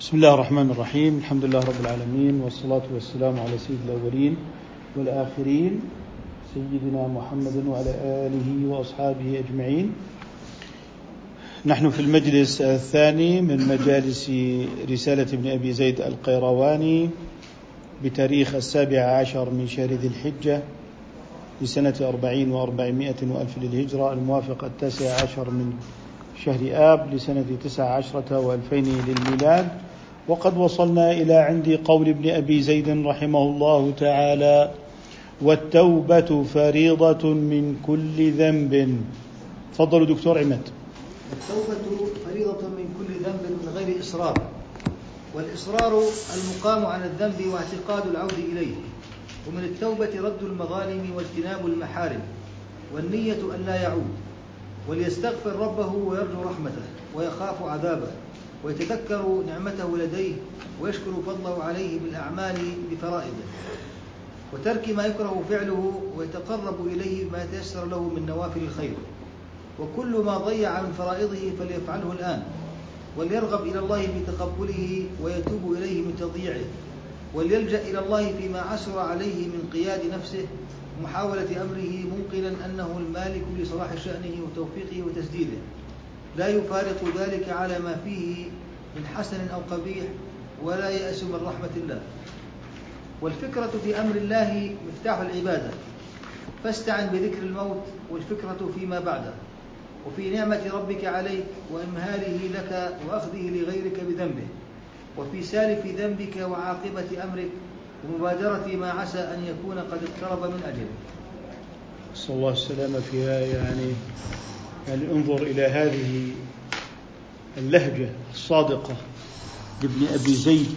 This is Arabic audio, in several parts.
بسم الله الرحمن الرحيم الحمد لله رب العالمين والصلاة والسلام على سيد الأولين والآخرين سيدنا محمد وعلى آله وأصحابه أجمعين نحن في المجلس الثاني من مجالس رسالة ابن أبي زيد القيرواني بتاريخ السابع عشر من شهر ذي الحجة لسنة أربعين وأربعمائة وألف للهجرة الموافق التاسع عشر من شهر آب لسنة تسع عشرة وألفين للميلاد وقد وصلنا إلى عند قول ابن أبي زيد رحمه الله تعالى والتوبة فريضة من كل ذنب. تفضلوا دكتور عماد. التوبة فريضة من كل ذنب من غير إصرار والإصرار المقام على الذنب واعتقاد العود إليه ومن التوبة رد المظالم واجتناب المحارم والنية أن لا يعود وليستغفر ربه ويرجو رحمته ويخاف عذابه. ويتذكر نعمته لديه ويشكر فضله عليه بالأعمال بفرائضه. وترك ما يكره فعله ويتقرب إليه ما يتيسر له من نوافل الخير. وكل ما ضيع من فرائضه فليفعله الآن وليرغب إلى الله بتقبله ويتوب إليه من تضييعه وليلجأ إلى الله فيما عسر عليه من قياد نفسه ومحاولة أمره موقنا أنه المالك لصلاح شأنه وتوفيقه وتسديده. لا يفارق ذلك على ما فيه من حسن أو قبيح ولا يأس من رحمة الله. والفكرة في أمر الله مفتاح العبادة. فاستعن بذكر الموت والفكرة فيما بعده. وفي نعمة ربك عليك وإمهاله لك وأخذه لغيرك بذنبه. وفي سالف ذنبك وعاقبة أمرك ومبادرة ما عسى أن يكون قد اقترب من أجله. نسأل الله السلامة فيها يعني يعني انظر إلى هذه اللهجة الصادقة لابن أبي زيد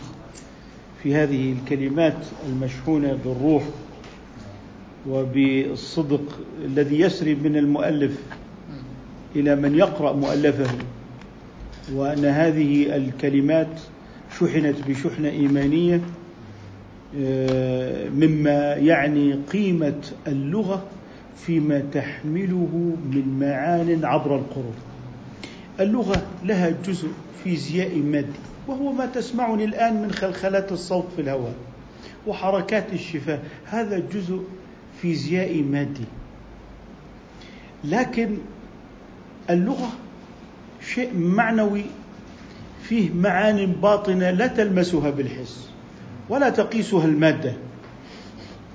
في هذه الكلمات المشحونة بالروح وبالصدق الذي يسري من المؤلف إلى من يقرأ مؤلفه وأن هذه الكلمات شحنت بشحنة إيمانية آه، مما يعني قيمة اللغة فيما تحمله من معان عبر القرون. اللغة لها جزء فيزيائي مادي وهو ما تسمعني الآن من خلخلات الصوت في الهواء وحركات الشفاه هذا جزء فيزيائي مادي. لكن اللغة شيء معنوي فيه معان باطنة لا تلمسها بالحس ولا تقيسها المادة.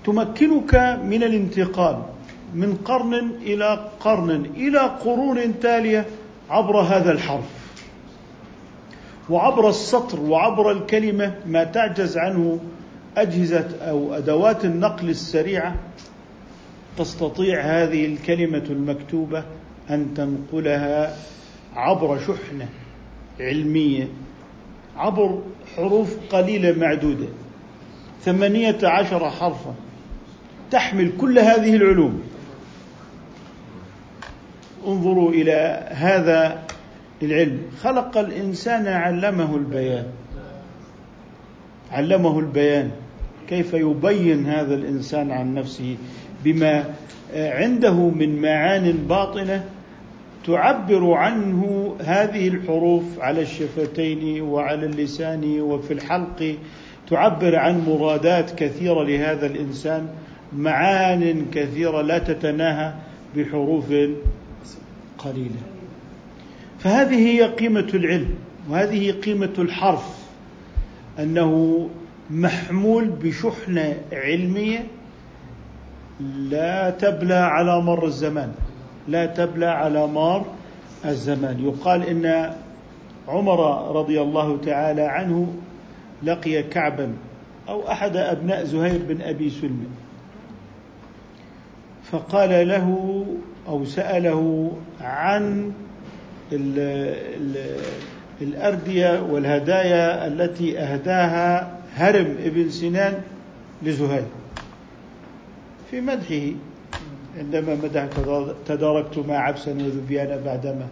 تمكنك من الانتقال من قرن إلى قرن إلى قرون تالية عبر هذا الحرف. وعبر السطر وعبر الكلمة ما تعجز عنه أجهزة أو أدوات النقل السريعه تستطيع هذه الكلمة المكتوبة أن تنقلها عبر شحنة علمية عبر حروف قليلة معدودة ثمانية عشر حرفا. تحمل كل هذه العلوم. انظروا إلى هذا العلم. خلق الإنسان علمه البيان. علمه البيان. كيف يبين هذا الإنسان عن نفسه؟ بما عنده من معان باطنة تعبر عنه هذه الحروف على الشفتين وعلى اللسان وفي الحلق تعبر عن مرادات كثيرة لهذا الإنسان معان كثيرة لا تتناهى بحروف قليلة. فهذه هي قيمة العلم وهذه قيمة الحرف أنه محمول بشحنة علمية لا تبلى على مر الزمان لا تبلى على مر الزمان. يقال إن عمر رضي الله تعالى عنه لقي كعبا أو أحد أبناء زهير بن أبي سلم فقال له أو سأله عن ال ال الأردية والهدايا التي أهداها هرم ابن سنان لزهير. في مدحه عندما مدح تداركت مع عبسا وذبيان بعدما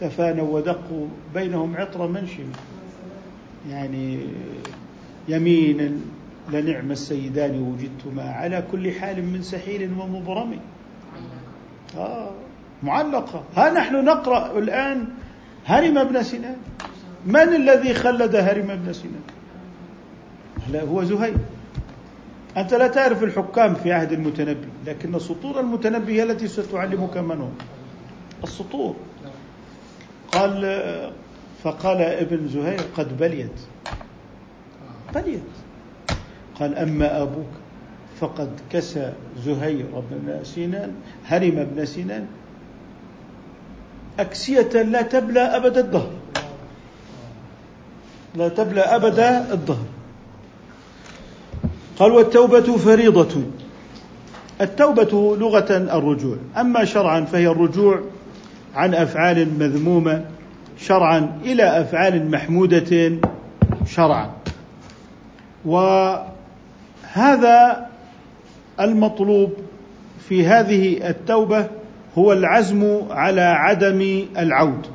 تفانوا ودقوا بينهم عطر منشم. يعني يمينا لنعم السيدان وجدتما على كل حال من سحيل ومبرم. معلقة. ها نحن نقرأ الآن هرم ابن سنان من الذي خلد هرم بن سنان لا هو زهير. أنت لا تعرف الحكام في عهد المتنبي لكن سطور المتنبي هي التي ستعلمك من هو؟ السطور. قال فقال ابن زهير قد بليت. بليت. قال أما أبوك؟ فقد كسى زهير بن سنان هرم بن سنان أكسية لا تبلى أبد الدهر. لا تبلى أبد الدهر. قال والتوبة فريضة. التوبة لغة الرجوع. أما شرعا فهي الرجوع عن أفعال مذمومة شرعا إلى أفعال محمودة شرعا. وهذا المطلوب في هذه التوبة هو العزم على عدم العود.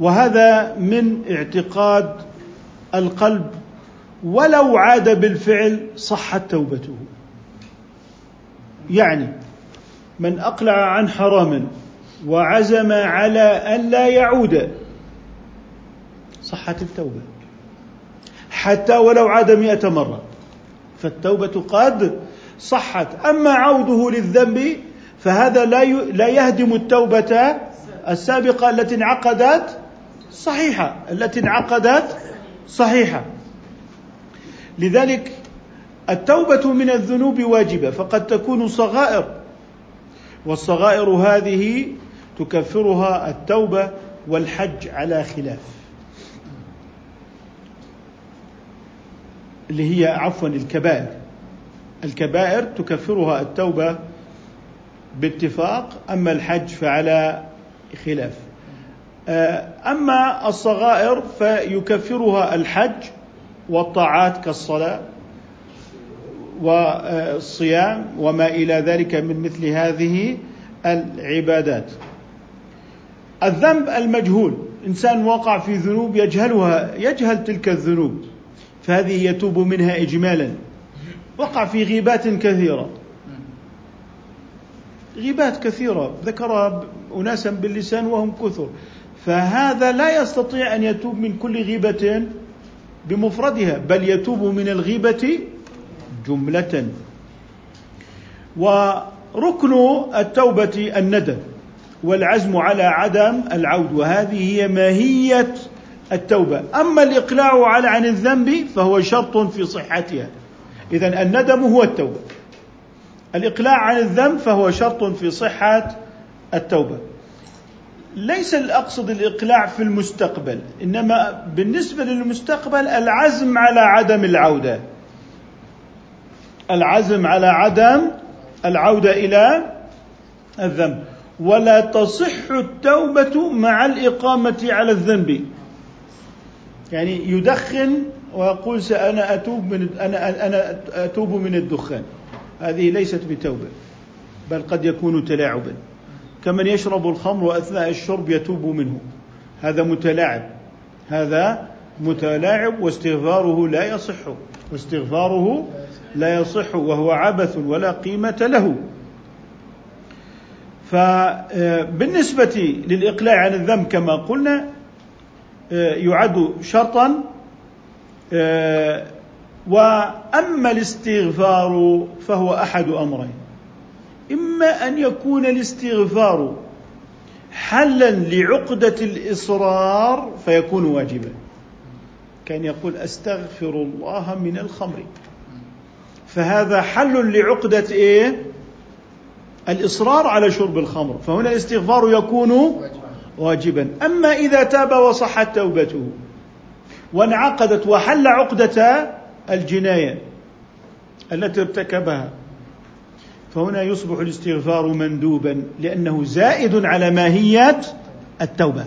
وهذا من اعتقاد القلب ولو عاد بالفعل صحت توبته. يعني من أقلع عن حرام وعزم على أن لا يعود صحت التوبة. حتى ولو عاد مئة مرة. فالتوبة قد صحت. أما عوده للذنب فهذا لا لا يهدم التوبة السابقة التي انعقدت صحيحة التي انعقدت صحيحة. لذلك التوبة من الذنوب واجبة فقد تكون صغائر والصغائر هذه تكفرها التوبة والحج على خلاف. اللي هي عفوا الكبائر. الكبائر تكفرها التوبة باتفاق أما الحج فعلى خلاف. آه، أما الصغائر فيكفرها الحج والطاعات كالصلاة والصيام وما إلى ذلك من مثل هذه العبادات. الذنب المجهول. إنسان وقع في ذنوب يجهلها يجهل تلك الذنوب. فهذه يتوب منها إجمالا. وقع في غيبات كثيرة. غيبات كثيرة. ذكرها أناسا باللسان وهم كثر. فهذا لا يستطيع أن يتوب من كل غيبة بمفردها بل يتوب من الغيبة جملة. وركن التوبة الندم والعزم على عدم العود. وهذه هي ماهية التوبة. أما الإقلاع على عن الذنب فهو شرط في صحتها. إذا الندم هو التوبة. الإقلاع عن الذنب فهو شرط في صحة التوبة. ليس الأقصد الإقلاع في المستقبل إنما بالنسبة للمستقبل العزم على عدم العودة. العزم على عدم العودة إلى الذنب. ولا تصح التوبة مع الإقامة على الذنب. يعني يدخن ويقول سأنا أتوب من أنا أنا أتوب من الدخان. هذه ليست بتوبة بل قد يكون تلاعبا. كمن يشرب الخمر وأثناء الشرب يتوب منه. هذا متلاعب. هذا متلاعب واستغفاره لا يصح. واستغفاره لا يصح وهو عبث ولا قيمة له. فبالنسبة للإقلاع عن الذنب كما قلنا يعد شرطا وأما الاستغفار فهو أحد أمرين. إما أن يكون الاستغفار حلا لعقدة الإصرار فيكون واجبا. كان يقول أستغفر الله من الخمر. فهذا حل لعقدة إيه؟ الإصرار على شرب الخمر. فهنا الاستغفار يكون واجبا. أما إذا تاب وصحت توبته وانعقدت وحل عقدة الجناية التي ارتكبها فهنا يصبح الاستغفار مندوبا لأنه زائد على ماهيه التوبة.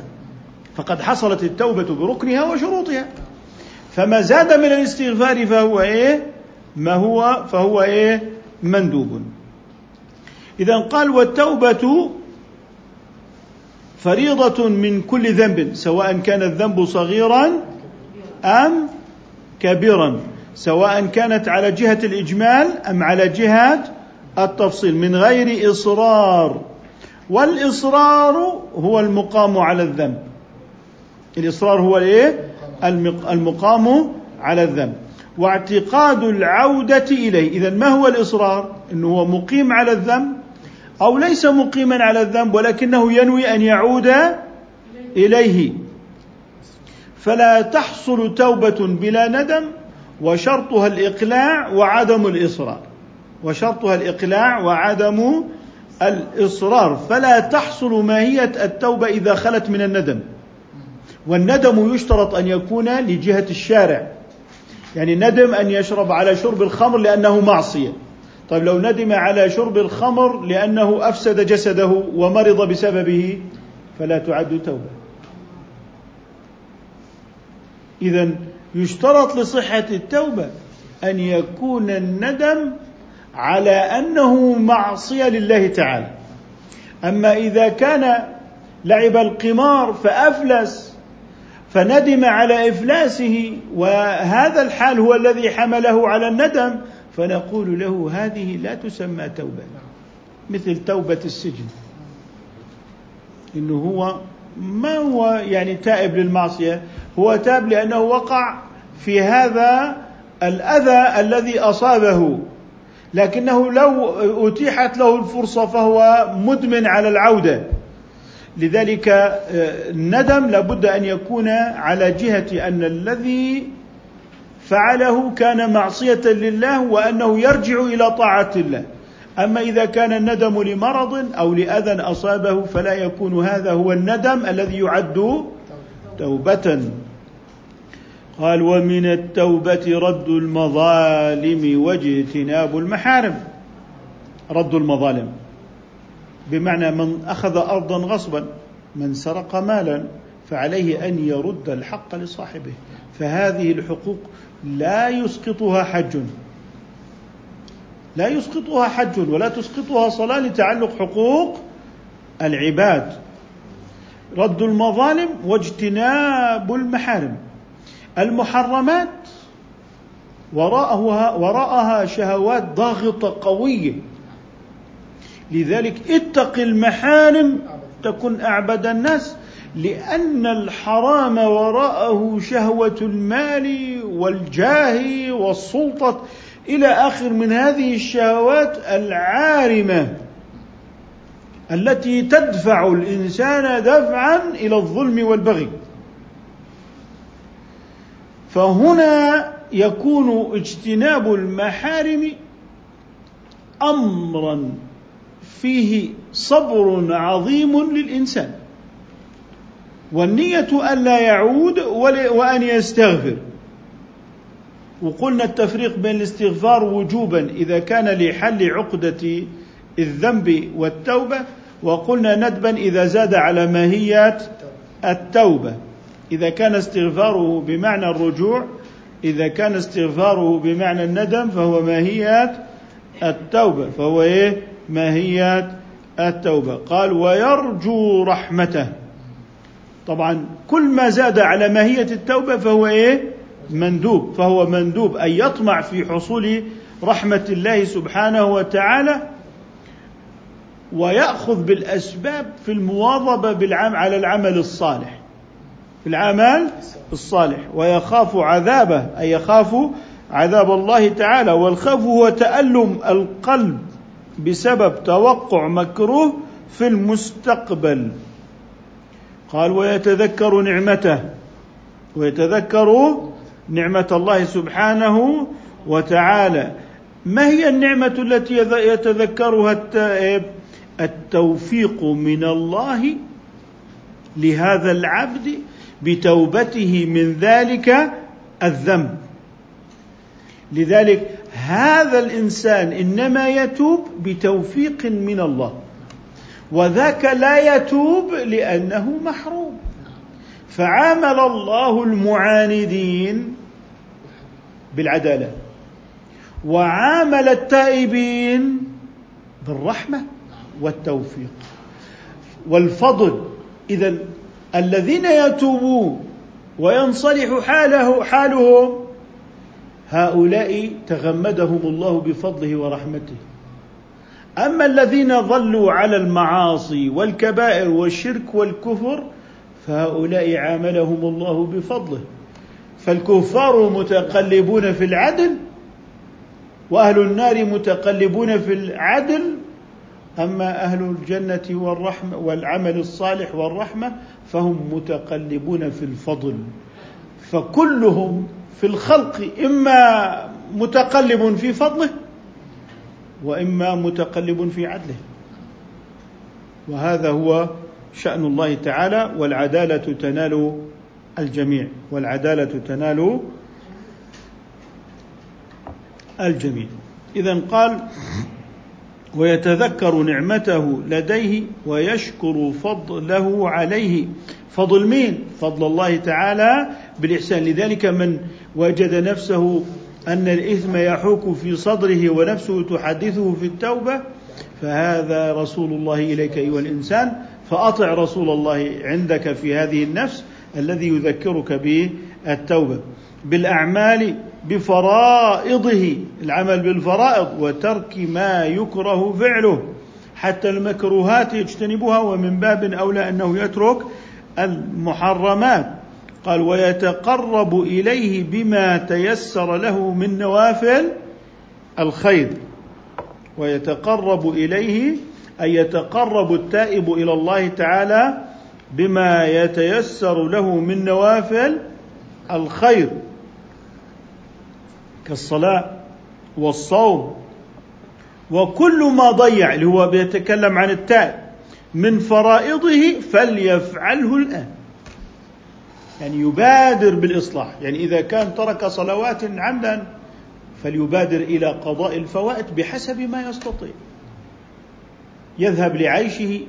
فقد حصلت التوبة بركنها وشروطها. فما زاد من الاستغفار فهو إيه؟ ما هو؟ فهو إيه؟ مندوب. اذا قال والتوبة فريضة من كل ذنب سواء كان الذنب صغيرا أم كبيرا سواء كانت على جهة الإجمال أم على جهة التفصيل من غير إصرار. والإصرار هو المقام على الذنب. الإصرار هو الإيه؟ المقام على الذنب. واعتقاد العودة إليه. إذا ما هو الإصرار؟ أنه هو مقيم على الذنب أو ليس مقيما على الذنب ولكنه ينوي أن يعود إليه. فلا تحصل توبة بلا ندم وشرطها الإقلاع وعدم الإصرار. وشرطها الإقلاع وعدم الإصرار. فلا تحصل ماهية التوبة إذا خلت من الندم. والندم يشترط أن يكون لجهة الشارع. يعني ندم أن يشرب على شرب الخمر لأنه معصية. طيب لو ندم على شرب الخمر لأنه أفسد جسده ومرض بسببه فلا تعد توبة. إذا يشترط لصحة التوبة أن يكون الندم على أنه معصية لله تعالى. أما إذا كان لعب القمار فأفلس فندم على إفلاسه وهذا الحال هو الذي حمله على الندم فنقول له هذه لا تسمى توبة مثل توبة السجن. إنه هو ما هو يعني تائب للمعصية هو تاب لأنه وقع في هذا الأذى الذي أصابه. لكنه لو أتيحت له الفرصة فهو مدمن على العودة. لذلك الندم آه، لابد أن يكون على جهة أن الذي فعله كان معصية لله وأنه يرجع إلى طاعة الله. أما إذا كان الندم لمرض أو لأذى أصابه فلا يكون هذا هو الندم الذي يعد توبة. قال ومن التوبة رد المظالم واجتناب المحارم. رد المظالم. بمعنى من أخذ أرضا غصبا من سرق مالا فعليه أن يرد الحق لصاحبه. فهذه الحقوق لا يسقطها حج. لا يسقطها حج ولا تسقطها صلاة لتعلق حقوق العباد. رد المظالم واجتناب المحارم. المحرمات وراءها وراءها شهوات ضاغطة قوية. لذلك اتق المحارم تكن أعبد الناس. لأن الحرام وراءه شهوة المال والجاه والسلطة. إلى آخر من هذه الشهوات العارمة التي تدفع الإنسان دفعا إلى الظلم والبغي. فهنا يكون اجتناب المحارم امرا. فيه صبر عظيم للإنسان. والنية الا يعود وأن يستغفر. وقلنا التفريق بين الاستغفار وجوبا إذا كان لحل عقدة الذنب والتوبة وقلنا ندبا إذا زاد على ماهيات التوبة. إذا كان استغفاره بمعنى الرجوع إذا كان استغفاره بمعنى الندم فهو ماهيات التوبة. فهو إيه؟ ماهيات التوبة. قال ويرجو رحمته. طبعا كل ما زاد على ماهية التوبة فهو إيه؟ مندوب فهو مندوب أن يطمع في حصول رحمة الله سبحانه وتعالى ويأخذ بالأسباب في المواظبة بالعمل على العمل الصالح في العمل الصالح ويخاف عذابه أي يخاف عذاب الله تعالى والخوف هو تألم القلب بسبب توقع مكروه في المستقبل. قال ويتذكر نعمته ويتذكر نعمة الله سبحانه وتعالى. ما هي النعمة التي يتذكرها التائب التوفيق من الله لهذا العبد بتوبته من ذلك الذنب؟ لذلك هذا الإنسان إنما يتوب بتوفيق من الله. وذاك لا يتوب لأنه محروم. فعامل الله المعاندين بالعدالة. وعامل التائبين بالرحمة والتوفيق. والفضل إذا الذين يتوبون وينصلح حاله حالهم هؤلاء تغمدهم الله بفضله ورحمته. أما الذين ظلوا على المعاصي والكبائر والشرك والكفر فهؤلاء عاملهم الله بفضله. فالكفار متقلبون في العدل وأهل النار متقلبون في العدل. أما أهل الجنة والرحمة والعمل الصالح والرحمة فهم متقلبون في الفضل. فكلهم في الخلق إما متقلب في فضله وإما متقلب في عدله. وهذا هو شأن الله تعالى والعدالة تنال الجميع والعدالة تنال الجميع. اذا قال ويتذكر نعمته لديه ويشكر فضله عليه. فضل مين؟ فضل الله تعالى بالإحسان. لذلك من وجد نفسه أن الإثم يحوك في صدره ونفسه تحدثه في التوبة فهذا رسول الله إليك أيها الإنسان فأطع رسول الله عندك في هذه النفس الذي يذكرك بالتوبة. بالأعمال بفرائضه العمل بالفرائض وترك ما يكره فعله. حتى المكروهات يجتنبها ومن باب أولى أنه يترك المحرمات. قال ويتقرب إليه بما تيسر له من نوافل الخير. ويتقرب إليه أي يتقرب التائب إلى الله تعالى بما يتيسر له من نوافل الخير. كالصلاة والصوم. وكل ما ضيع اللي هو بيتكلم عن التائب من فرائضه فليفعله الآن. يعني يبادر بالإصلاح. يعني إذا كان ترك صلوات عمدا فليبادر إلى قضاء الفوائد بحسب ما يستطيع. يذهب لعيشه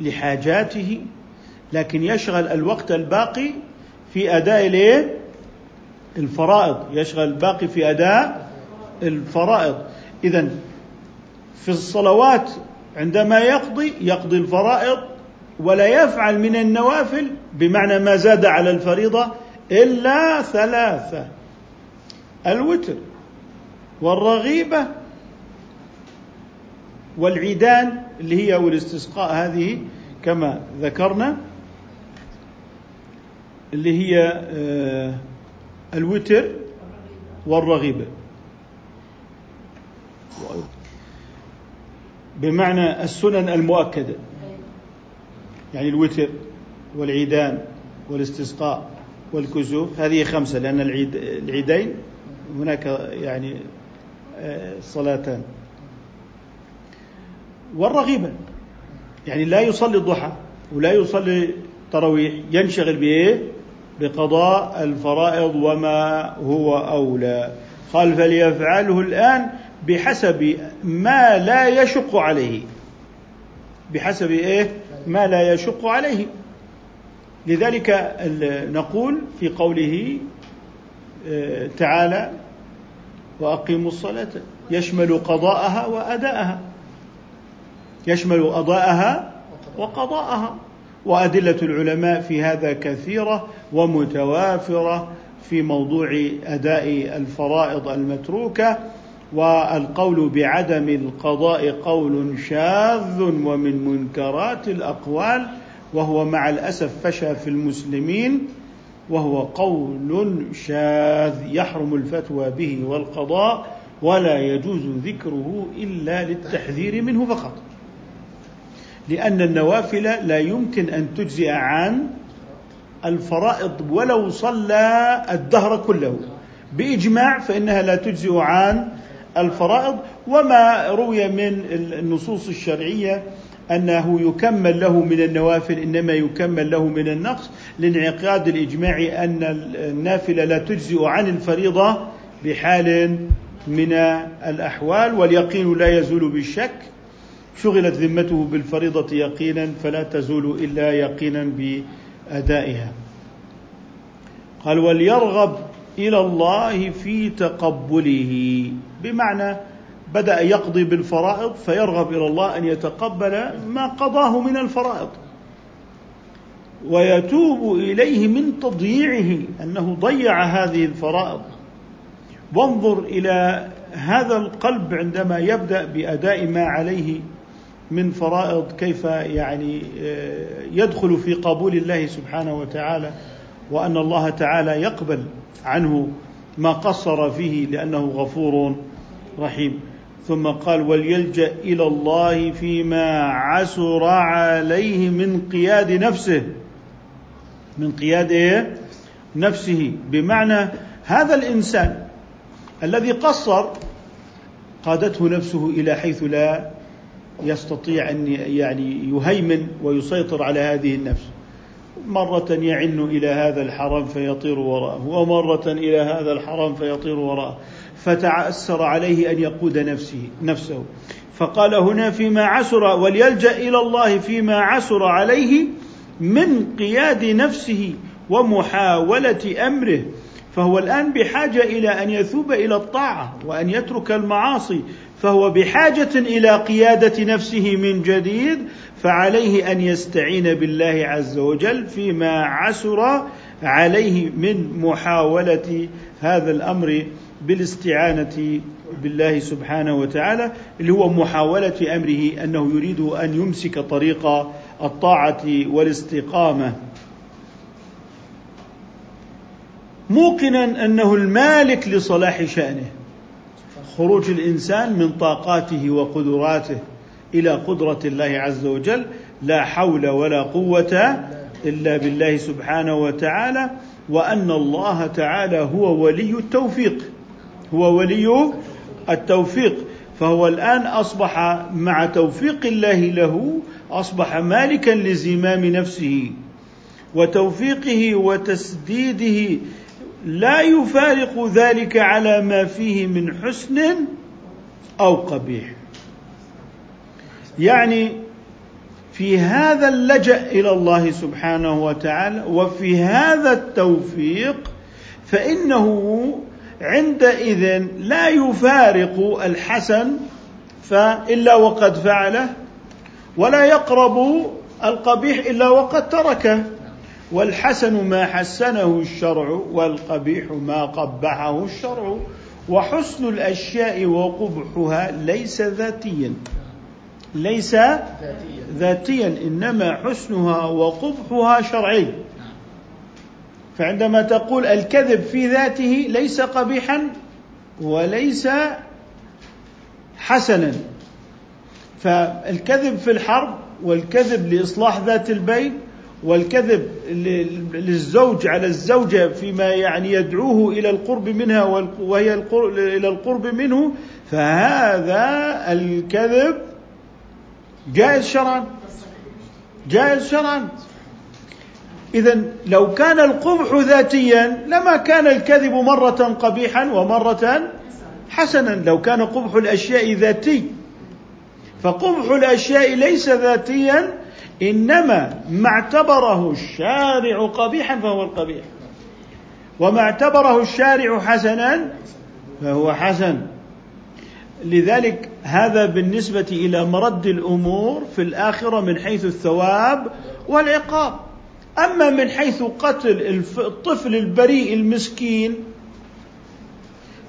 لحاجاته لكن يشغل الوقت الباقي في الايه؟ الفرائض. يشغل الباقي في أداء الفرائض. إذا في الصلوات عندما يقضي يقضي الفرائض ولا يفعل من النوافل بمعنى ما زاد على الفريضة إلا ثلاثة. الوتر والرغيبة والعيدان اللي هي والاستسقاء هذه كما ذكرنا اللي هي آه، الوتر والرغيبة. بمعنى السنن المؤكدة. يعني الوتر والعيدان والاستسقاء والكسوف هذه خمسة لأن العيد العيدين هناك يعني آه، صلاتان. والرغيبة يعني لا يصلي الضحى ولا يصلي تراويح ينشغل بإيه؟ بقضاء الفرائض وما هو أولى. قال فليفعله الآن بحسب ما لا يشق عليه. بحسب إيه؟ ما لا يشق عليه. لذلك نقول في قوله آه، تعالى وأقيموا الصلاة. يشمل قضاءها وأداءها. يشمل قضاءها وقضاءها. وأدلة العلماء في هذا كثيرة ومتوافرة في موضوع أداء الفرائض المتروكة. والقول بعدم القضاء قول شاذ ومن منكرات الأقوال وهو مع الأسف فشى في المسلمين وهو قول شاذ يحرم الفتوى به والقضاء ولا يجوز ذكره إلا للتحذير منه فقط. لأن النوافل لا يمكن أن تجزئ عن الفرائض ولو صلى الدهر كله. بإجماع فإنها لا تجزئ عن الفرائض وما روي من النصوص الشرعية أنه يكمل له من النوافل إنما يكمل له من النقص لانعقاد الإجماع أن النافلة لا تجزئ عن الفريضة بحال من الأحوال واليقين لا يزول بالشك. شغلت ذمته بالفريضة يقينا فلا تزول إلا يقينا بأدائها. قال وليرغب إلى الله في تقبله. بمعنى بدأ يقضي بالفرائض فيرغب إلى الله أن يتقبل ما قضاه من الفرائض. ويتوب إليه من تضييعه أنه ضيع هذه الفرائض. وانظر إلى هذا القلب عندما يبدأ بأداء ما عليه من فرائض كيف يعني آه، يدخل في قبول الله سبحانه وتعالى وأن الله تعالى يقبل عنه ما قصر فيه لأنه غفور رحيم ثم قال وليلجأ إلى الله فيما عسر عليه من قياد نفسه. من قياد إيه؟ نفسه. بمعنى هذا الإنسان الذي قصر قادته نفسه إلى حيث لا يستطيع أن يعني يهيمن ويسيطر على هذه النفس. مرة يعن إلى هذا الحرم فيطير وراءه ومرة إلى هذا الحرم فيطير وراءه. فتعسر عليه أن يقود نفسه نفسه. فقال هنا فيما عسر وليلجأ إلى الله فيما عسر عليه من قياد نفسه ومحاولة أمره. فهو الآن بحاجة إلى أن يثوب إلى الطاعة وأن يترك المعاصي. فهو بحاجة إلى قيادة نفسه من جديد فعليه أن يستعين بالله عز وجل فيما عسر عليه من محاولة هذا الأمر. بالاستعانة بالله سبحانه وتعالى اللي هو محاولة أمره أنه يريد أن يمسك طريق الطاعة والاستقامة. موقنا أنه المالك لصلاح شأنه خروج الإنسان من طاقاته وقدراته إلى قدرة الله عز وجل لا حول ولا قوة إلا بالله سبحانه وتعالى وأن الله تعالى هو ولي التوفيق. هو ولي التوفيق فهو الآن أصبح مع توفيق الله له أصبح مالكا لزمام نفسه وتوفيقه وتسديده. لا يفارق ذلك على ما فيه من حسن أو قبيح. يعني في هذا اللجأ إلى الله سبحانه وتعالى وفي هذا التوفيق فإنه عندئذ لا يفارق الحسن فإلا وقد فعله ولا يقرب القبيح إلا وقد تركه. والحسن ما حسنه الشرع والقبيح ما قبحه الشرع. وحسن الأشياء وقبحها ليس ذاتيا ليس ذاتيا. إنما حسنها وقبحها شرعي. فعندما تقول الكذب في ذاته ليس قبيحا وليس حسنا. فالكذب في الحرب والكذب لإصلاح ذات البين والكذب للزوج على الزوجة فيما يعني يدعوه إلى القرب منها وهي إلى القرب منه فهذا الكذب جائز شرعا. جائز شرعا. إذا لو كان القبح ذاتيا لما كان الكذب مرة قبيحا ومرة حسنا. لو كان قبح الأشياء ذاتي فقبح الأشياء ليس ذاتيا إنما ما اعتبره الشارع قبيحا فهو القبيح. وما اعتبره الشارع حسنا فهو حسن. لذلك هذا بالنسبة إلى مرد الأمور في الآخرة من حيث الثواب والعقاب. أما من حيث قتل الطفل البريء المسكين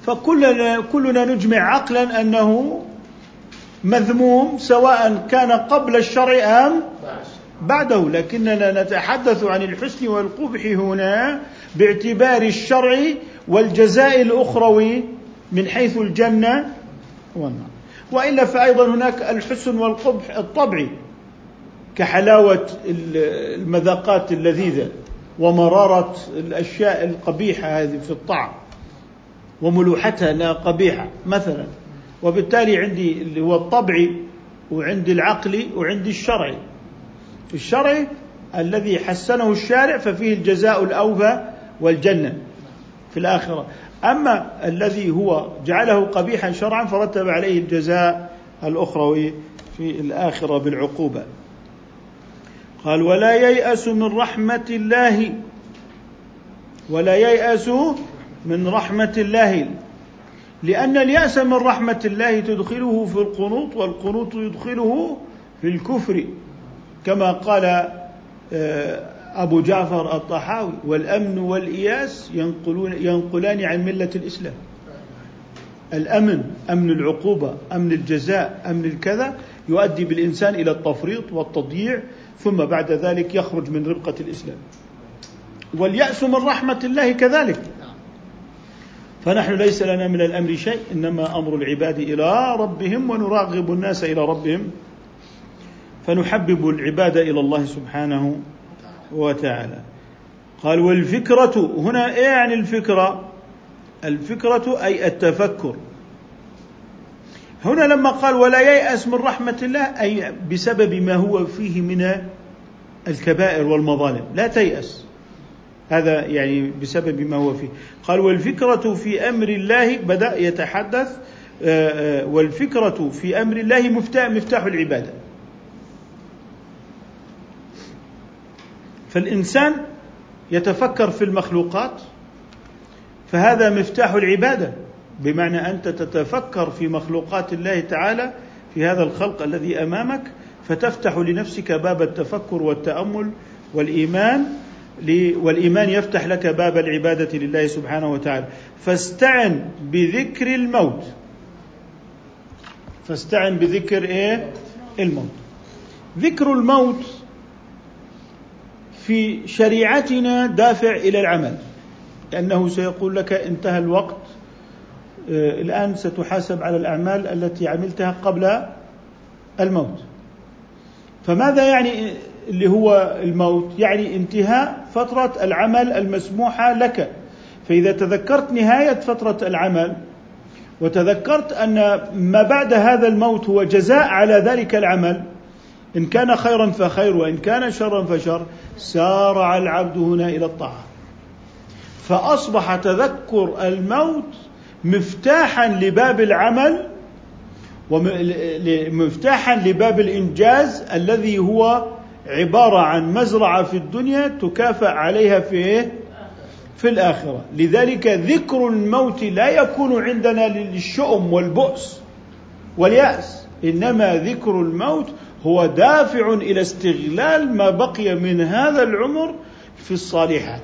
فكلنا كلنا نجمع عقلا أنه مذموم سواء كان قبل الشرع أم بعده. لكننا نتحدث عن الحسن والقبح هنا باعتبار الشرع والجزاء الأخروي من حيث الجنة والنار. وإلا فايضا هناك الحسن والقبح الطبعي. كحلاوة المذاقات اللذيذة ومرارة الأشياء القبيحة هذه في الطعم وملوحتها لا قبيحة مثلا. وبالتالي عندي اللي هو الطبعي وعندي العقلي وعندي الشرعي الشرعي الذي حسنه الشارع ففيه الجزاء الأوفى والجنة في الآخرة. أما الذي هو جعله قبيحا شرعا فرتب عليه الجزاء الأخروي في الآخرة بالعقوبة. قال ولا ييأس من رحمة الله ولا ييأس من رحمة الله. لأن اليأس من رحمة الله تدخله في القنوط والقنوط يدخله في الكفر. كما قال آه، أبو جعفر الطحاوي والأمن والإياس ينقلون ينقلان عن ملة الإسلام. الأمن أمن العقوبة أمن الجزاء أمن الكذا. يؤدي بالإنسان إلى التفريط والتضييع ثم بعد ذلك يخرج من ربقة الإسلام. واليأس من رحمة الله كذلك. فنحن ليس لنا من الأمر شيء إنما أمر العباد إلى ربهم ونراغب الناس إلى ربهم. فنحبب العباد إلى الله سبحانه وتعالى. قال والفكرة هنا إيه يعني الفكرة؟ الفكرة أي التفكر. هنا لما قال ولا ييأس من رحمة الله أي بسبب ما هو فيه من الكبائر والمظالم. لا تيأس. هذا يعني بسبب ما هو فيه. قال والفكرة في أمر الله بدأ يتحدث آه، آه، والفكرة في أمر الله مفتاح مفتاح العبادة. فالإنسان يتفكر في المخلوقات فهذا مفتاح العبادة. بمعنى أنت تتفكر في مخلوقات الله تعالى في هذا الخلق الذي أمامك فتفتح لنفسك باب التفكر والتأمل والإيمان والإيمان يفتح لك باب العبادة لله سبحانه وتعالى. فاستعن بذكر الموت. فاستعن بذكر إيه؟ الموت. ذكر الموت في شريعتنا دافع إلى العمل. لأنه سيقول لك انتهى الوقت الآن ستحاسب على الأعمال التي عملتها قبل الموت. فماذا يعني اللي هو الموت؟ يعني انتهاء فترة العمل المسموحة لك. فإذا تذكرت نهاية فترة العمل وتذكرت أن ما بعد هذا الموت هو جزاء على ذلك العمل إن كان خيرا فخير وإن كان شرا فشر سارع العبد هنا إلى الطاعة. فأصبح تذكر الموت مفتاحا لباب العمل ومفتاحا لباب الإنجاز الذي هو عبارة عن مزرعة في الدنيا تكافأ عليها في إيه؟ في الآخرة لذلك ذكر الموت لا يكون عندنا للشؤم والبؤس واليأس إنما ذكر الموت هو دافع إلى استغلال ما بقي من هذا العمر في الصالحات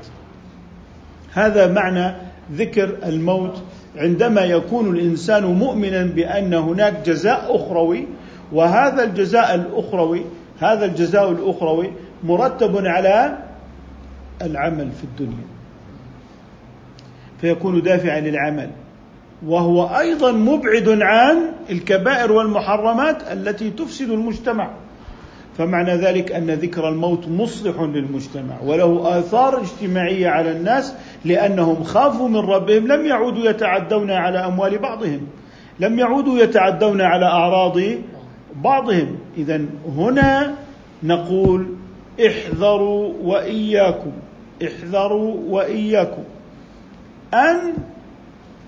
هذا معنى ذكر الموت عندما يكون الإنسان مؤمنا بأن هناك جزاء أخروي وهذا الجزاء الأخروي هذا الجزاء الأخروي مرتب على العمل في الدنيا. فيكون دافعا للعمل. وهو أيضا مبعد عن الكبائر والمحرمات التي تفسد المجتمع. فمعنى ذلك أن ذكر الموت مصلح للمجتمع وله آثار اجتماعية على الناس لأنهم خافوا من ربهم لم يعودوا يتعدون على أموال بعضهم لم يعودوا يتعدون على أعراض بعضهم. اذا هنا نقول احذروا وإياكم احذروا وإياكم أن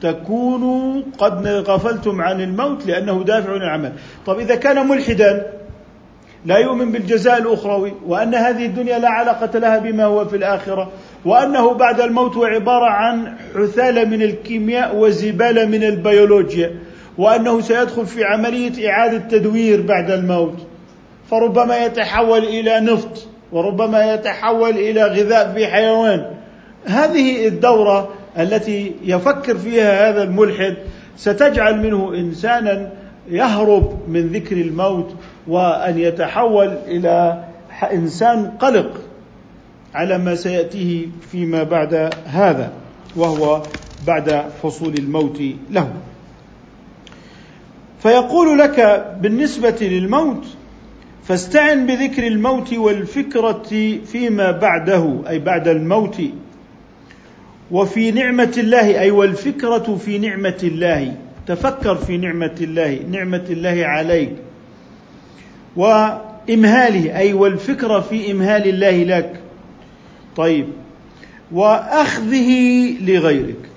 تكونوا قد غفلتم عن الموت لأنه دافع العمل. طب إذا كان ملحدا لا يؤمن بالجزاء الأخروي وأن هذه الدنيا لا علاقة لها بما هو في الآخرة وأنه بعد الموت عبارة عن حثاله من الكيمياء وزباله من البيولوجيا وأنه سيدخل في عملية إعادة تدوير بعد الموت. فربما يتحول إلى نفط وربما يتحول إلى غذاء في حيوان. هذه الدورة التي يفكر فيها هذا الملحد ستجعل منه إنسانا يهرب من ذكر الموت وأن يتحول إلى إنسان قلق على ما سيأتيه فيما بعد هذا وهو بعد فصول الموت له. فيقول لك بالنسبة للموت فاستعن بذكر الموت والفكرة فيما بعده أي بعد الموت. وفي نعمة الله أي والفكرة في نعمة الله. تفكر في نعمة الله نعمة الله عليك. وإمهاله أي والفكرة في إمهال الله لك. طيب. وأخذه لغيرك.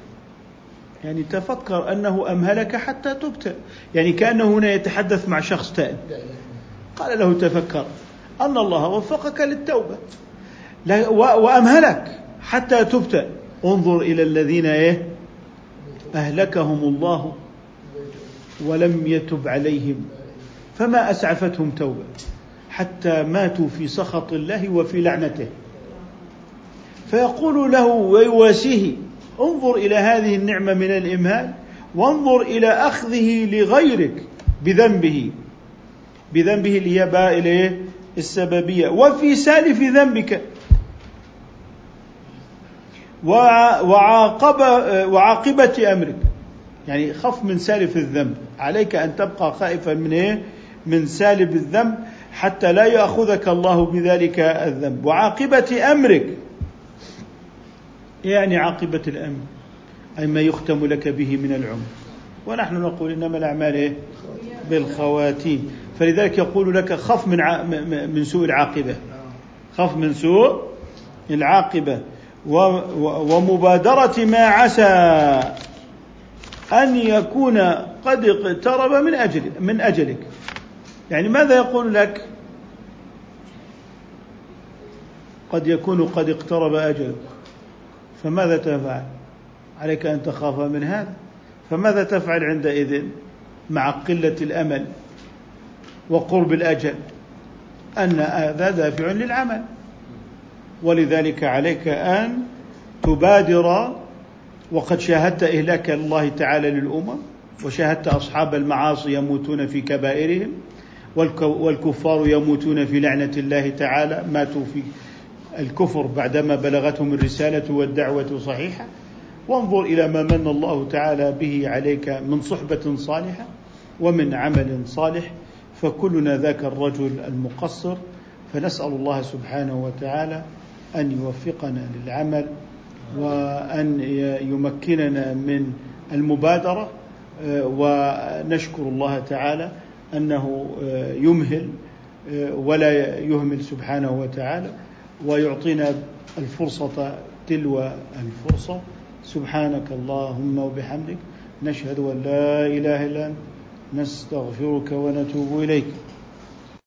يعني تفكر أنه أمهلك حتى تبتل. يعني كأنه هنا يتحدث مع شخص تائب. قال له تفكر أن الله وفقك للتوبة. وأمهلك حتى تبتل. انظر إلى الذين إيه؟ أهلكهم الله ولم يتب عليهم. فما أسعفتهم توبة حتى ماتوا في سخط الله وفي لعنته. فيقول له ويواسيه انظر إلى هذه النعمة من الإمهال وانظر إلى أخذه لغيرك بذنبه. بذنبه اللي هي باء إليه السببية. وفي سالف ذنبك. وعاقب وعاقبة أمرك. يعني خف من سالف الذنب. عليك أن تبقى خائفا من إيه؟ من سالب الذنب حتى لا يأخذك الله بذلك الذنب. وعاقبة أمرك. يعني عاقبة الأمر. أي ما يختم لك به من العمر. ونحن نقول إنما الأعمال إيه؟ بالخواتيم. فلذلك يقول لك خف من من سوء العاقبة. خف من سوء العاقبة. ومبادرة ما عسى أن يكون قد اقترب من أجل من أجلك. يعني ماذا يقول لك؟ قد يكون قد اقترب أجلك فماذا تفعل؟ عليك أن تخاف من هذا. فماذا تفعل عندئذ مع قلة الأمل وقرب الأجل؟ أن هذا دافع للعمل. ولذلك عليك أن تبادر وقد شاهدت إهلاك الله تعالى للأمم وشاهدت أصحاب المعاصي يموتون في كبائرهم. والكفار يموتون في لعنة الله تعالى. ماتوا في الكفر بعدما بلغتهم الرسالة والدعوة صحيحة. وانظر إلى ما من الله تعالى به عليك من صحبة صالحة ومن عمل صالح. فكلنا ذاك الرجل المقصر. فنسأل الله سبحانه وتعالى أن يوفقنا للعمل وأن يمكننا من المبادرة. ونشكر الله تعالى أنه يمهل ولا يهمل سبحانه وتعالى ويعطينا الفرصة تلو الفرصة. سبحانك اللهم وبحمدك نشهد أن لا إله إلا أنت نستغفرك ونتوب إليك.